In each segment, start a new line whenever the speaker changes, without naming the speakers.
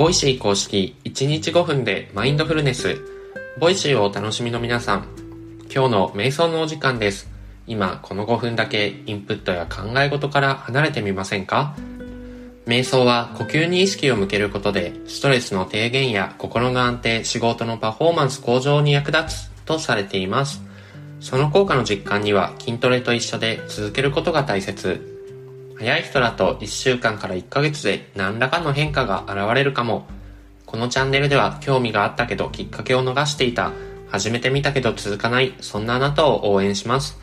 Voicy 公式1日5分でマインドフルネス。 Voicy をお楽しみの皆さん。今日の瞑想のお時間です。今この5分だけインプットや考え事から離れてみませんか？瞑想は呼吸に意識を向けることでストレスの低減や心の安定、仕事のパフォーマンス向上に役立つとされています。その効果の実感には筋トレと一緒で続けることが大切。早い人だと1週間から1ヶ月で何らかの変化が現れるかも。このチャンネルでは興味があったけどきっかけを逃していた、始めてみたけど続かない、そんなあなたを応援します。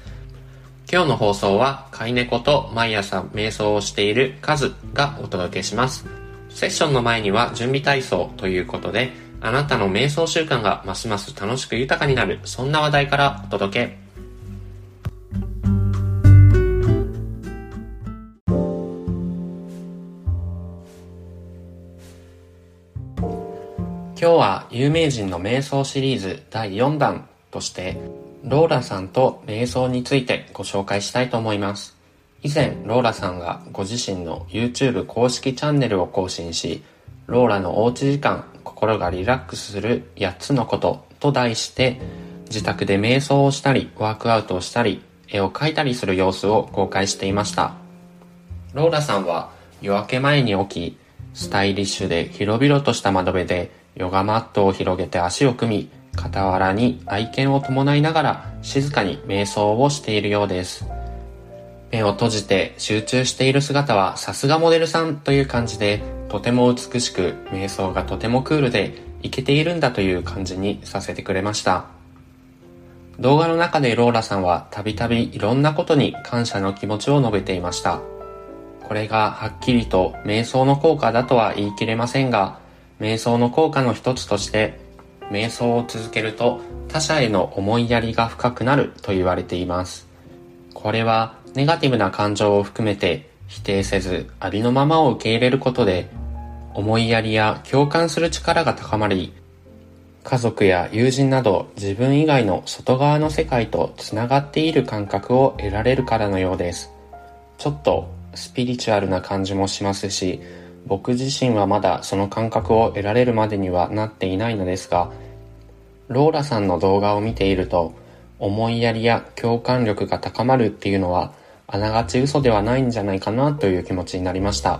今日の放送は飼い猫と毎朝瞑想をしているカズがお届けします。セッションの前には準備体操ということで、あなたの瞑想習慣がますます楽しく豊かになる、そんな話題からお届け。今日は有名人の瞑想シリーズ第4弾としてローラさんと瞑想についてご紹介したいと思います。以前ローラさんがご自身の YouTube 公式チャンネルを更新しローラのおうち時間心がリラックスする8つのことと題して自宅で瞑想をしたりワークアウトをしたり絵を描いたりする様子を公開していました。ローラさんは夜明け前に起きスタイリッシュで広々とした窓辺でヨガマットを広げて足を組み、傍らに愛犬を伴いながら静かに瞑想をしているようです。目を閉じて集中している姿はさすがモデルさんという感じで、とても美しく、瞑想がとてもクールで、いけているんだという感じにさせてくれました。動画の中でローラさんはたびたびいろんなことに感謝の気持ちを述べていました。これがはっきりと瞑想の効果だとは言い切れませんが、瞑想の効果の一つとして、瞑想を続けると他者への思いやりが深くなると言われています。これはネガティブな感情を含めて否定せずありのままを受け入れることで思いやりや共感する力が高まり家族や友人など自分以外の外側の世界とつながっている感覚を得られるからのようです。ちょっとスピリチュアルな感じもしますし僕自身はまだその感覚を得られるまでにはなっていないのですが、ローラさんの動画を見ていると、思いやりや共感力が高まるっていうのは、あながち嘘ではないんじゃないかなという気持ちになりました。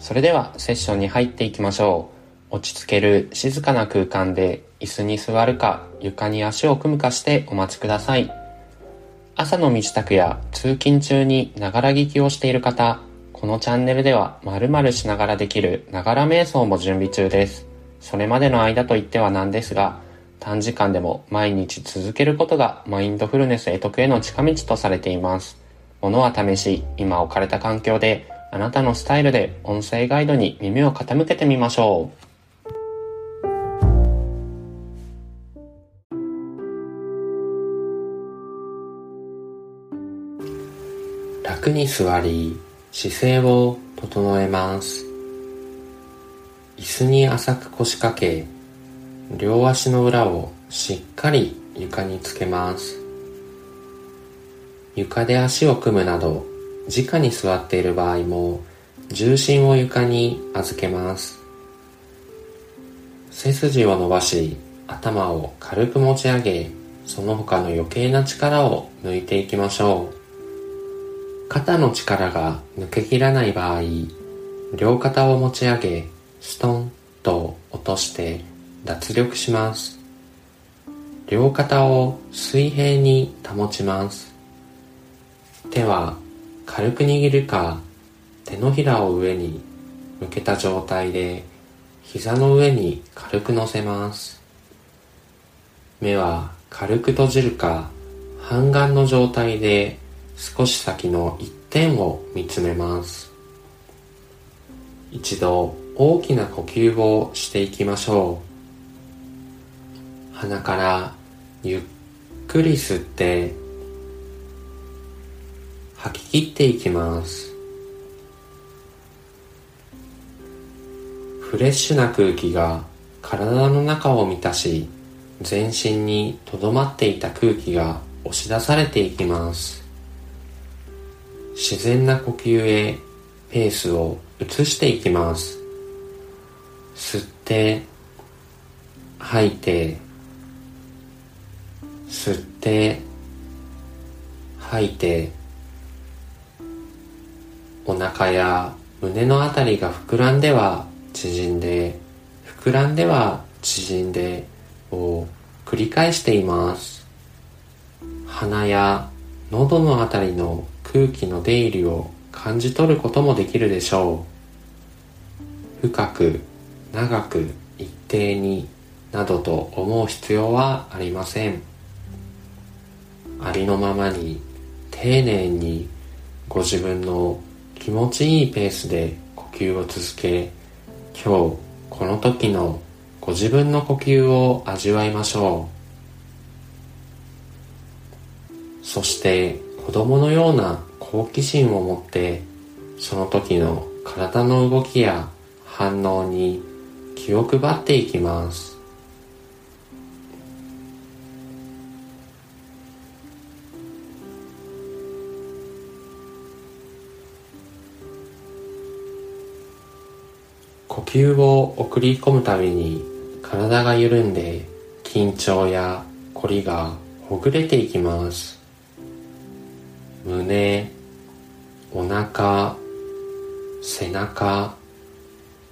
それではセッションに入っていきましょう。落ち着ける静かな空間で椅子に座るか床に足を組むかしてお待ちください。朝の身支度や通勤中にながら聞きをしている方、このチャンネルでは〇〇しながらできるながら瞑想も準備中です。それまでの間といってはなんですが、短時間でも毎日続けることがマインドフルネス得得への近道とされています。ものは試し、今置かれた環境であなたのスタイルで音声ガイドに耳を傾けてみましょう。楽に座り、姿勢を整えます。椅子に浅く腰掛け、両足の裏をしっかり床につけます。床で足を組むなど、直に座っている場合も、重心を床に預けます。背筋を伸ばし、頭を軽く持ち上げ、その他の余計な力を抜いていきましょう。肩の力が抜けきらない場合、両肩を持ち上げ、ストンと落として脱力します。両肩を水平に保ちます。手は軽く握るか手のひらを上に向けた状態で膝の上に軽く乗せます。目は軽く閉じるか半眼の状態で少し先の一点を見つめます。一度大きな呼吸をしていきましょう。鼻からゆっくり吸って吐き切っていきます。フレッシュな空気が体の中を満たし全身にとどまっていた空気が押し出されていきます。自然な呼吸へペースを移していきます。吸って吐いて吸って吐いてお腹や胸のあたりが膨らんでは縮んで膨らんでは縮んでを繰り返しています。鼻や喉のあたりの空気の出入りを感じ取ることもできるでしょう。深く長く一定になどと思う必要はありません。ありのままに丁寧にご自分の気持ちいいペースで呼吸を続け今日この時のご自分の呼吸を味わいましょう。そして子供のような好奇心を持ってその時の体の動きや反応に気を配っていきます。呼吸を送り込むたびに体が緩んで緊張や凝りがほぐれていきます。胸お腹背中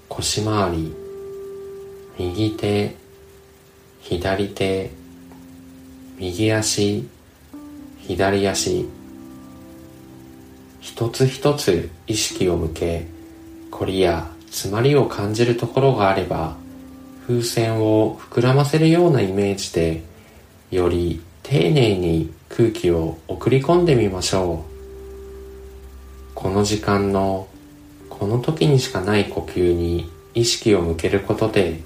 腰回り右手左手右足左足。一つ一つ意識を向け凝りや詰まりを感じるところがあれば風船を膨らませるようなイメージでより丁寧に空気を送り込んでみましょう。この時間のこの時にしかない呼吸に意識を向けることで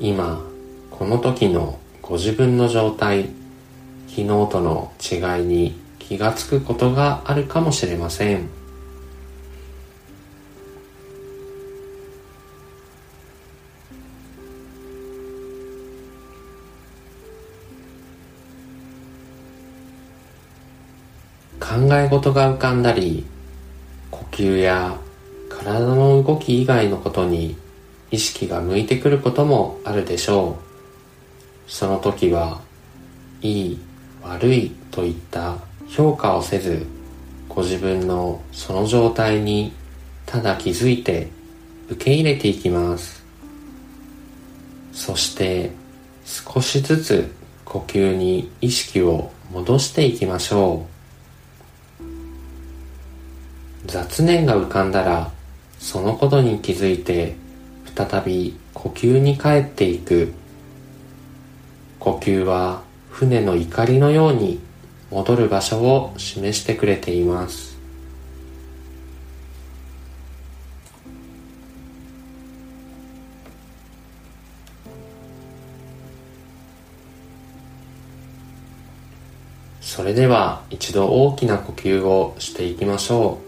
今この時のご自分の状態昨日との違いに気がつくことがあるかもしれません。考え事が浮かんだり呼吸や体の動き以外のことに意識が向いてくることもあるでしょう。その時はいい悪いといった評価をせずご自分のその状態にただ気づいて受け入れていきます。そして少しずつ呼吸に意識を戻していきましょう。雑念が浮かんだらそのことに気づいて再び呼吸に帰っていく。呼吸は船の怒りのように戻る場所を示してくれています。それでは一度大きな呼吸をしていきましょう。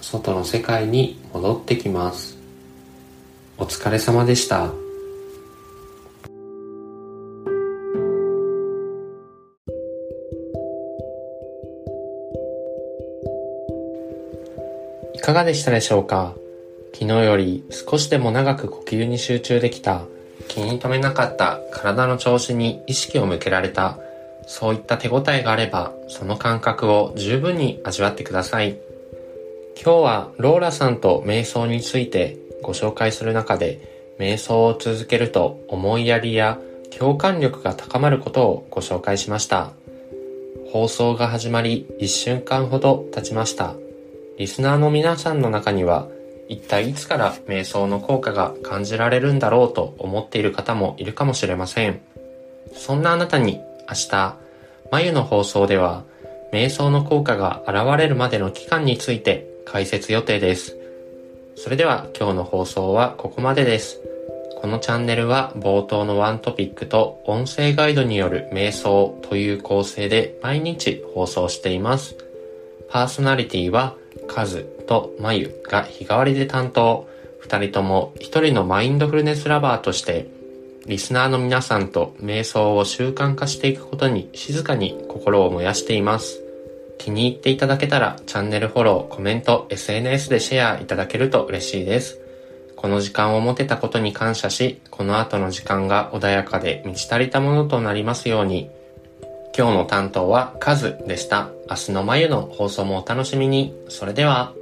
外の世界に戻ってきますお疲れ様でした。いかがでしたでしょうか？昨日より少しでも長く呼吸に集中できた、気に留めなかった体の調子に意識を向けられた、そういった手応えがあれば、その感覚を十分に味わってください。今日はローラさんと瞑想についてご紹介する中で、瞑想を続けると思いやりや共感力が高まることをご紹介しました。放送が始まり1週間ほど経ちました。リスナーの皆さんの中には、一体いつから瞑想の効果が感じられるんだろうと思っている方もいるかもしれません。そんなあなたに明日、眉の放送では、瞑想の効果が現れるまでの期間について解説予定です。それでは今日の放送はここまでです。このチャンネルは冒頭のワントピックと音声ガイドによる瞑想という構成で毎日放送しています。パーソナリティはカズとマユが日替わりで担当。二人とも一人のマインドフルネスラバーとしてリスナーの皆さんと瞑想を習慣化していくことに静かに心を燃やしています。気に入っていただけたらチャンネルフォロー、コメント、SNS でシェアいただけると嬉しいです。この時間を持てたことに感謝し、この後の時間が穏やかで満ち足りたものとなりますように。今日の担当はカズでした。明日の眉の放送もお楽しみに。それでは。